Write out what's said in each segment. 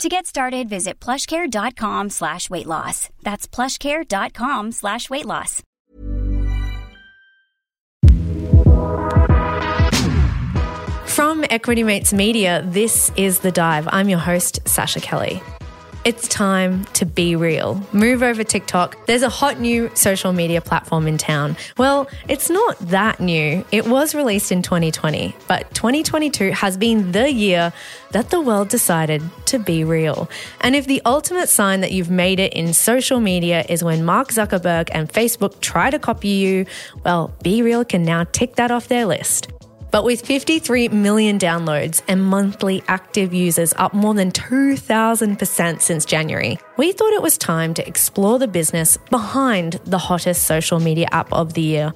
To get started, visit plushcare.com slash weight loss. That's plushcare.com slash weight loss. From Equity Mates Media, this is The Dive. I'm your host, Sasha Kelly. It's time to be real. Move over TikTok. There's a hot new social media platform in town. Well, it's not that new. It was released in 2020, but 2022 has been the year that the world decided to be real. And if the ultimate sign that you've made it in social media is when Mark Zuckerberg and Facebook try to copy you, well, BeReal can now tick that off their list. But with 53 million downloads and monthly active users up more than 2,000% since January, we thought it was time to explore the business behind the hottest social media app of the year.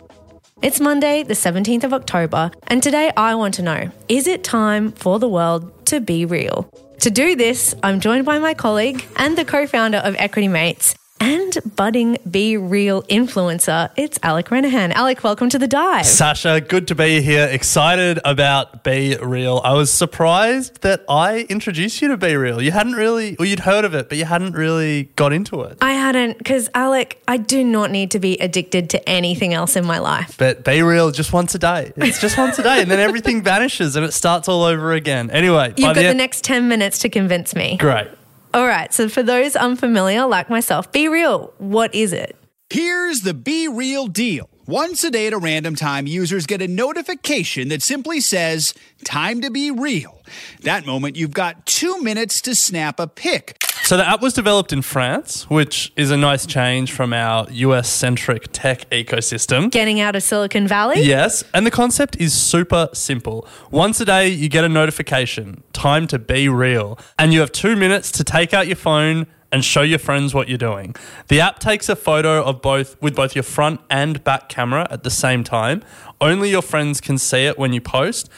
It's Monday, the 17th of October, and today I want to know is it time for the world to be real? To do this, I'm joined by my colleague and the co founder of Equity Mates, and budding BeReal influencer. It's Alec Renehan. Alec, welcome to the dive. Sasha, good to be here. Excited about BeReal. I was surprised that I introduced you to BeReal. You hadn't really, or you'd heard of it, but you hadn't really got into it. I hadn't, because Alec, I do not need to be addicted to anything else in my life. But BeReal just once a day. It's just once a day, and then everything vanishes and it starts all over again. Anyway, You've got the, the next 10 minutes to convince me. Great. All right. So, for those unfamiliar, like myself, BeReal, what is it? Here's the BeReal deal. Once a day at a random time, users get a notification that simply says, Time to be real. That moment, you've got two minutes to snap a pic. So the app was developed in France, which is a nice change from our US centric tech ecosystem. Getting out of Silicon Valley? Yes. And the concept is super simple. Once a day, you get a notification time to be real. And you have two minutes to take out your phone and show your friends what you're doing. The app takes a photo of both with both your front and back camera at the same time. Only your friends can see it when you post.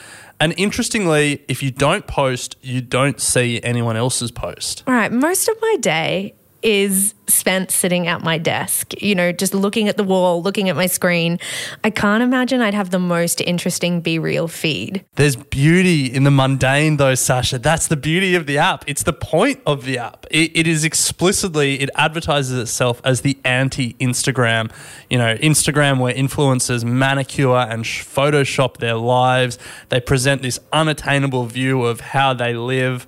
And interestingly, if you don't post, you don't see anyone else's post. All right. Most of my day is spent sitting at my desk, you know, just looking at the wall, looking at my screen. I can't imagine I'd have the most interesting BeReal feed. There's beauty in the mundane, though, Sasha. That's the beauty of the app. It's the point of the app. it, it is explicitly, it advertises itself as the anti Instagram. You know, Instagram where influencers manicure and Photoshop their lives, they present this unattainable view of how they live.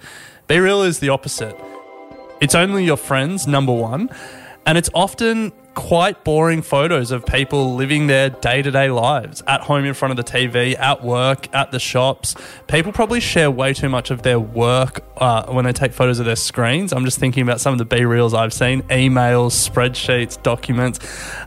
BeReal is the opposite. It's only your friends, number one. And it's often quite boring photos of people living their day to day lives at home in front of the TV, at work, at the shops. People probably share way too much of their work uh, when they take photos of their screens. I'm just thinking about some of the BeReals I've seen emails, spreadsheets, documents.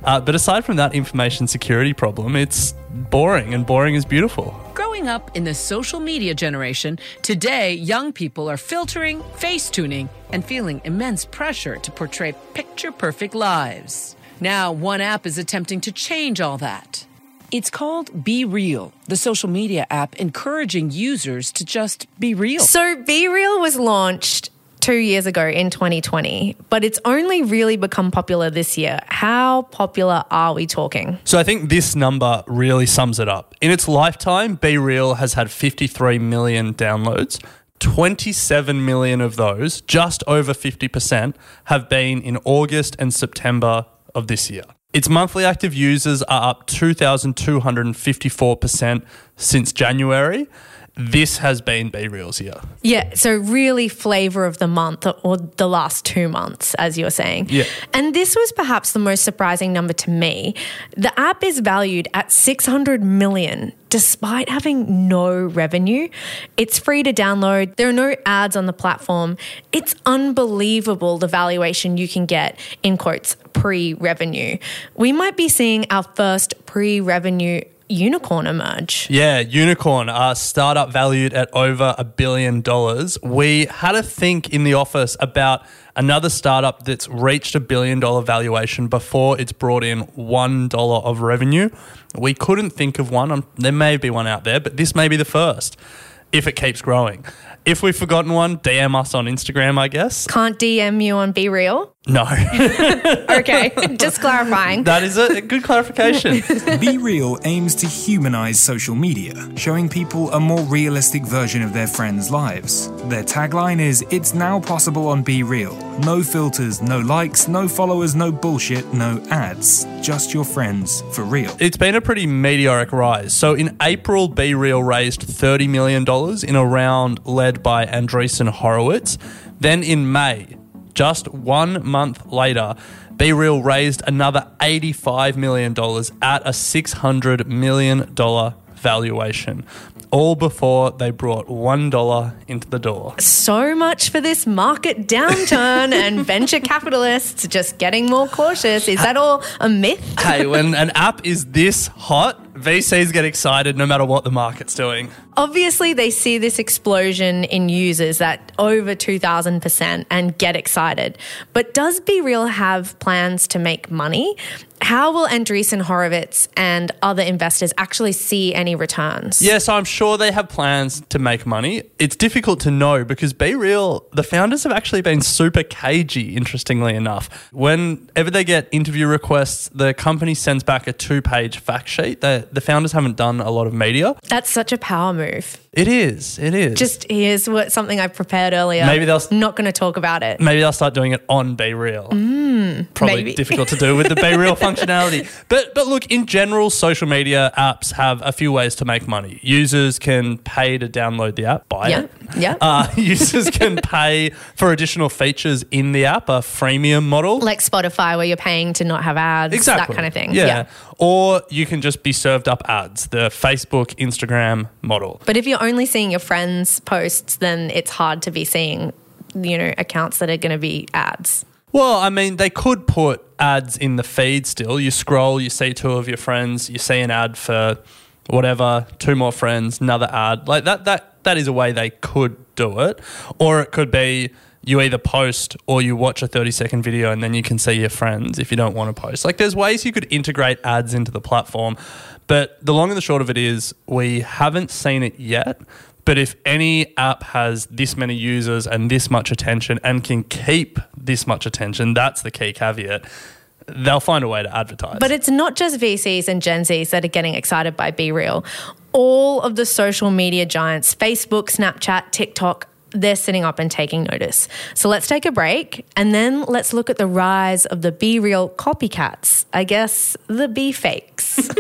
Uh, but aside from that information security problem, it's boring, and boring is beautiful. Growing up in the social media generation, today young people are filtering, face tuning, and feeling immense pressure to portray picture perfect lives. Now, one app is attempting to change all that. It's called BeReal, the social media app encouraging users to just be real. So, BeReal was launched two years ago in 2020, but it's only really become popular this year. How popular are we talking? So I think this number really sums it up. In its lifetime, BeReal has had 53 million downloads. 27 million of those, just over 50%, have been in August and September of this year. Its monthly active users are up 2,254% since January this has been BeReal's year. Yeah, so really flavor of the month or the last two months, as you're saying. Yeah. And this was perhaps the most surprising number to me. The app is valued at 600 million despite having no revenue. It's free to download. There are no ads on the platform. It's unbelievable the valuation you can get in quotes pre revenue. We might be seeing our first pre revenue unicorn emerge. Yeah, Unicorn, a startup valued at over a billion dollars. We had a think in the office about another startup that's reached a billion dollar valuation before it's brought in $1 of revenue. We couldn't think of one. Um, There may be one out there, but this may be the first if it keeps growing. If we've forgotten one, DM us on Instagram, I guess. Can't DM you on BeReal. No, Okay, just clarifying. that is a good clarification. BeReal aims to humanize social media, showing people a more realistic version of their friends' lives. Their tagline is It's now possible on BeReal. No filters, no likes, no followers, no bullshit, no ads. Just your friends for real. It's been a pretty meteoric rise. So in April, BeReal raised $30 million in a round led by Andreessen Horowitz. Then in May, just one month later, BeReal raised another $85 million at a $600 million valuation. All before they brought $1 into the door. So much for this market downturn and venture capitalists just getting more cautious. Is that all a myth? hey, when an app is this hot, VCs get excited no matter what the market's doing. Obviously, they see this explosion in users at over 2000% and get excited. But does BeReal have plans to make money? How will Andreessen Horowitz and other investors actually see any returns? Yes, I'm sure they have plans to make money. It's difficult to know because BeReal, the founders have actually been super cagey, interestingly enough. Whenever they get interview requests, the company sends back a two page fact sheet. The, the founders haven't done a lot of media. That's such a power move. It is, it is. Just here's what something I prepared earlier. Maybe they'll- not going to talk about it. Maybe they'll start doing it on BeReal. Probably maybe. difficult to do with the BeReal functionality. But but look, in general, social media apps have a few ways to make money. Users can pay to download the app, buy Yeah, it. yeah. Uh, users can pay for additional features in the app, a freemium model. Like Spotify, where you're paying to not have ads, Exactly. that kind of thing. Yeah. Or you can just be served up ads, the Facebook, Instagram model. But if you're only seeing your friends' posts, then it's hard to be seeing, you know, accounts that are going to be ads. Well, I mean, they could put ads in the feed still. You scroll, you see two of your friends, you see an ad for whatever, two more friends, another ad. Like that that that is a way they could do it. Or it could be you either post or you watch a 30 second video and then you can see your friends if you don't want to post. Like there's ways you could integrate ads into the platform. But the long and the short of it is we haven't seen it yet. But if any app has this many users and this much attention and can keep this much attention, that's the key caveat. They'll find a way to advertise. But it's not just VCs and Gen Zs that are getting excited by BeReal. All of the social media giants, Facebook, Snapchat, TikTok, they're sitting up and taking notice. So let's take a break and then let's look at the rise of the BeReal copycats. I guess the Be fakes.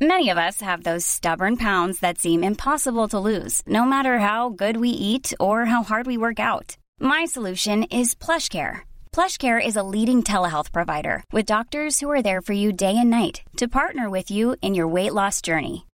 Many of us have those stubborn pounds that seem impossible to lose, no matter how good we eat or how hard we work out. My solution is PlushCare. PlushCare is a leading telehealth provider with doctors who are there for you day and night to partner with you in your weight loss journey.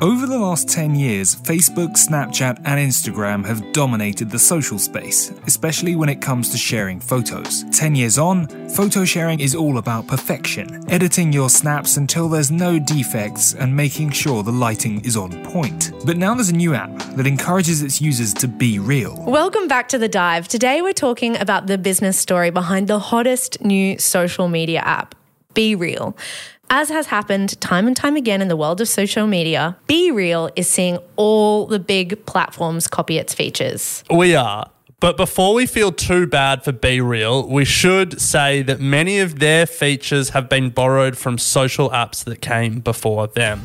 Over the last 10 years, Facebook, Snapchat, and Instagram have dominated the social space, especially when it comes to sharing photos. 10 years on, photo sharing is all about perfection, editing your snaps until there's no defects and making sure the lighting is on point. But now there's a new app that encourages its users to be real. Welcome back to The Dive. Today we're talking about the business story behind the hottest new social media app, BeReal. As has happened time and time again in the world of social media, BeReal is seeing all the big platforms copy its features. We are. But before we feel too bad for BeReal, we should say that many of their features have been borrowed from social apps that came before them.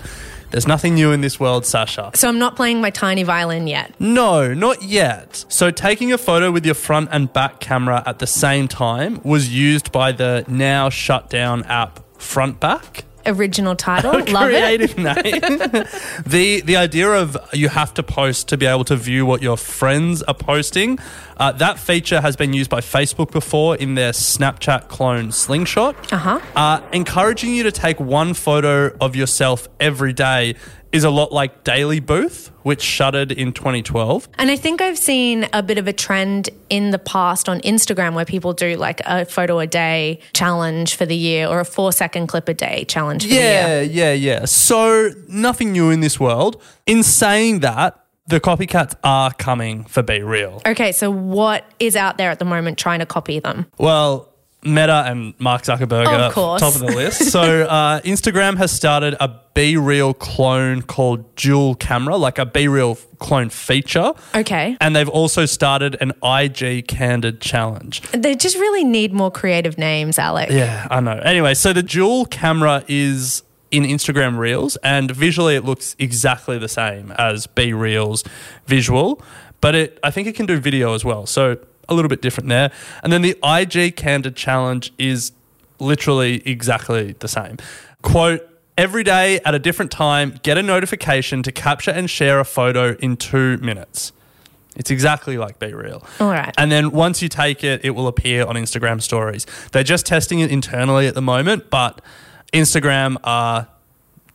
There's nothing new in this world, Sasha. So I'm not playing my tiny violin yet. No, not yet. So, taking a photo with your front and back camera at the same time was used by the now shut down app Frontback. Original title, love it. Name. the the idea of you have to post to be able to view what your friends are posting Uh, that feature has been used by Facebook before in their Snapchat clone Slingshot. Uh-huh. Uh, encouraging you to take one photo of yourself every day is a lot like DailyBooth, which shuttered in 2012. And I think I've seen a bit of a trend in the past on Instagram where people do like a photo a day challenge for the year or a four second clip a day challenge for the Yeah, yeah, yeah. So nothing new in this world. In saying that, the copycats are coming for BeReal. Okay, so what is out there at the moment trying to copy them? Well, Meta and Mark Zuckerberg Of are course. top of the list. so uh, Instagram has started a BeReal clone called Dual Camera, like a BeReal clone feature. Okay. And they've also started an IG Candid challenge. They just really need more creative names, Alec. Yeah, I know. Anyway, so the dual camera is in Instagram Reels, and visually it looks exactly the same as BeReal's visual, but it I think it can do video as well. So a little bit different there. And then the IG Candid challenge is literally exactly the same. Quote Every day at a different time, get a notification to capture and share a photo in two minutes. It's exactly like BeReal. All right. And then once you take it, it will appear on Instagram stories. They're just testing it internally at the moment, but Instagram are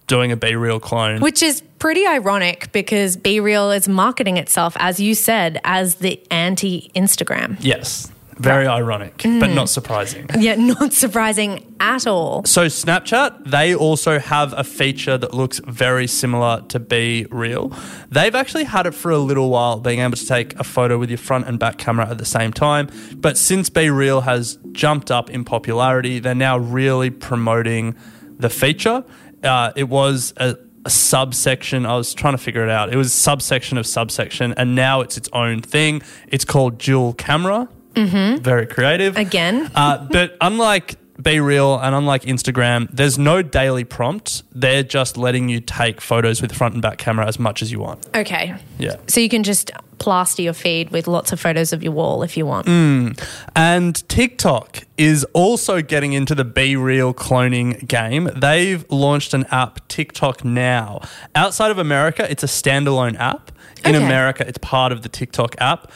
doing a BeReal clone. Which is pretty ironic because BeReal is marketing itself, as you said, as the anti Instagram. yes. Very ironic, but not surprising. Yeah, not surprising at all. So Snapchat, they also have a feature that looks very similar to BeReal. They've actually had it for a little while, being able to take a photo with your front and back camera at the same time. But since BeReal has jumped up in popularity, they're now really promoting the feature. Uh, it was a, a subsection. I was trying to figure it out. It was subsection of subsection, and now it's its own thing. It's called Dual Camera. Mm-hmm. Very creative. Again. Uh, but unlike BeReal and unlike Instagram, there's no daily prompt. They're just letting you take photos with front and back camera as much as you want. Okay. Yeah. So you can just plaster your feed with lots of photos of your wall if you want. Mm. And TikTok is also getting into the BeReal cloning game. They've launched an app, TikTok Now. Outside of America, it's a standalone app. In Okay. America, it's part of the TikTok app.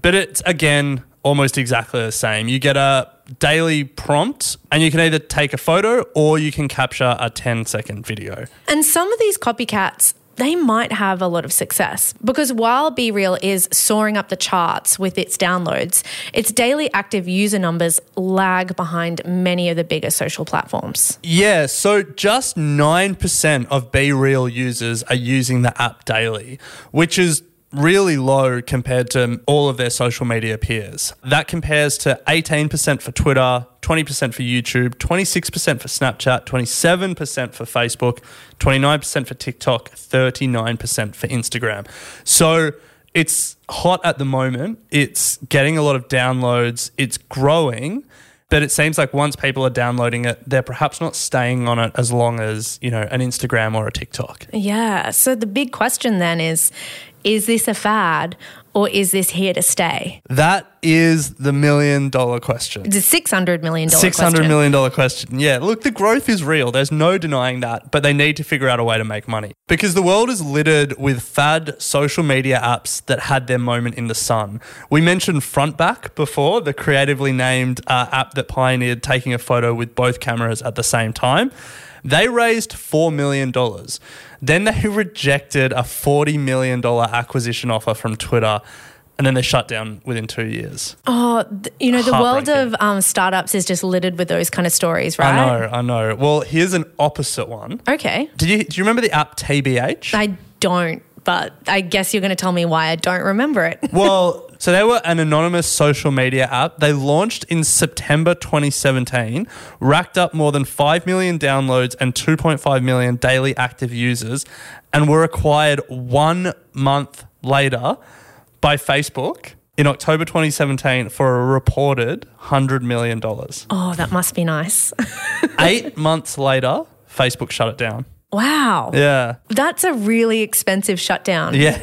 But it's, again, almost exactly the same. You get a daily prompt and you can either take a photo or you can capture a 10 second video. And some of these copycats, they might have a lot of success because while BeReal is soaring up the charts with its downloads, its daily active user numbers lag behind many of the bigger social platforms. Yeah, so just 9% of BeReal users are using the app daily, which is really low compared to all of their social media peers. That compares to 18% for Twitter, 20% for YouTube, 26% for Snapchat, 27% for Facebook, 29% for TikTok, 39% for Instagram. So it's hot at the moment. It's getting a lot of downloads. It's growing. But it seems like once people are downloading it, they're perhaps not staying on it as long as, you know, an Instagram or a TikTok. Yeah. So the big question then is is this a fad or is this here to stay? That is the million dollar question. It's a $600 million Six hundred million dollar question. Yeah, look, the growth is real. There's no denying that, but they need to figure out a way to make money because the world is littered with fad social media apps that had their moment in the sun. We mentioned Frontback before, the creatively named uh, app that pioneered taking a photo with both cameras at the same time. They raised $4 million. Then they rejected a $40 million acquisition offer from Twitter. And then they shut down within two years. Oh, you know, the world of um, startups is just littered with those kind of stories, right? I know, I know. Well, here's an opposite one. Okay. Did you do you remember the app TBH? I don't, but I guess you're going to tell me why I don't remember it. well, so they were an anonymous social media app. They launched in September 2017, racked up more than 5 million downloads and 2.5 million daily active users, and were acquired one month later by Facebook in October 2017 for a reported $100 million. oh, that must be nice. Eight months later, Facebook shut it down. Wow. Yeah. That's a really expensive shutdown. Yeah.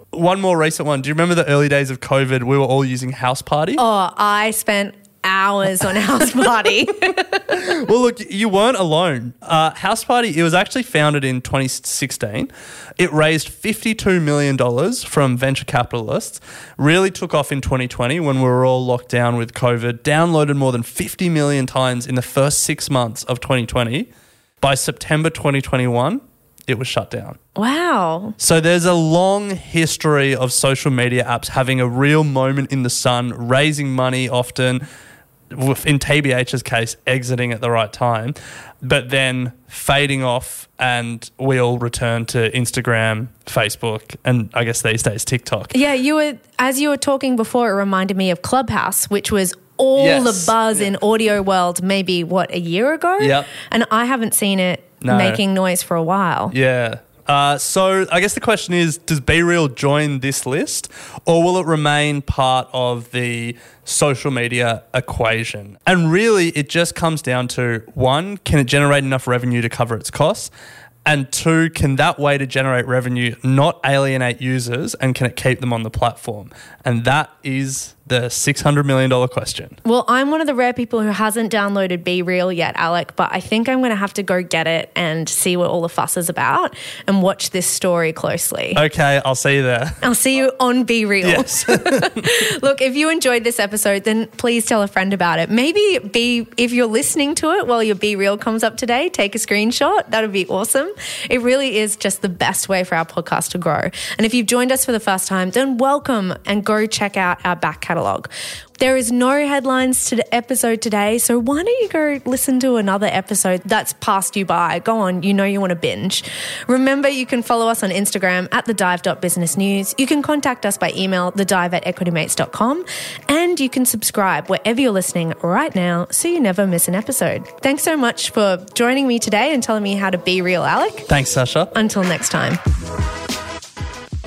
one more recent one. Do you remember the early days of COVID? We were all using Houseparty. Oh, I spent hours on Houseparty. well, look, you weren't alone. Uh, Houseparty, it was actually founded in 2016. It raised $52 million from venture capitalists, really took off in 2020 when we were all locked down with COVID, downloaded more than 50 million times in the first six months of 2020. By September 2021, it was shut down. Wow. So there's a long history of social media apps having a real moment in the sun, raising money often, in TBH's case, exiting at the right time, but then fading off, and we all return to Instagram, Facebook, and I guess these days TikTok. Yeah, you were as you were talking before, it reminded me of Clubhouse, which was all Yes. the buzz in audio world maybe what a year ago. Yep. And I haven't seen it No. making noise for a while. Yeah. Uh, so I guess the question is, does BeReal join this list, or will it remain part of the social media equation? And really, it just comes down to one: can it generate enough revenue to cover its costs? And two, can that way to generate revenue not alienate users, and can it keep them on the platform? And that is the six hundred million dollar question. Well, I'm one of the rare people who hasn't downloaded BeReal yet, Alec, but I think I'm going to have to go get it and see what all the fuss is about and watch this story closely. Okay, I'll see you there. I'll see you on BeReal. Yes. Look, if you enjoyed this episode, then please tell a friend about it. Maybe be if you're listening to it while your BeReal comes up today, take a screenshot. That would be awesome. It really is just the best way for our podcast to grow. And if you've joined us for the first time, then welcome and go check out our back catalog. There is no headlines to the episode today, so why don't you go listen to another episode that's passed you by? Go on, you know you want to binge. Remember, you can follow us on Instagram at the dive.businessnews. You can contact us by email, thedive at equitymates.com, and you can subscribe wherever you're listening right now so you never miss an episode. Thanks so much for joining me today and telling me how to be real, Alec. Thanks, Sasha. Until next time.